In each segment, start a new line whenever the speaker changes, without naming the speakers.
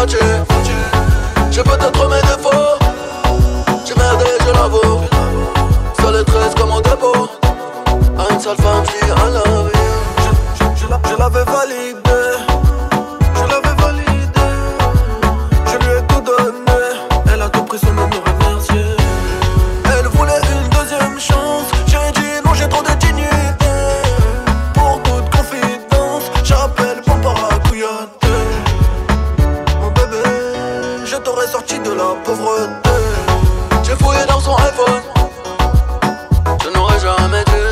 moitié. J'ai peut-être mes défauts. J'ai merdé, je l'avoue. Sur les 13 comme au dépôt. À une sale femme, je
je t'aurais sorti de la pauvreté.
J'ai fouillé dans son iPhone, je n'aurais jamais dû.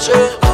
marcher.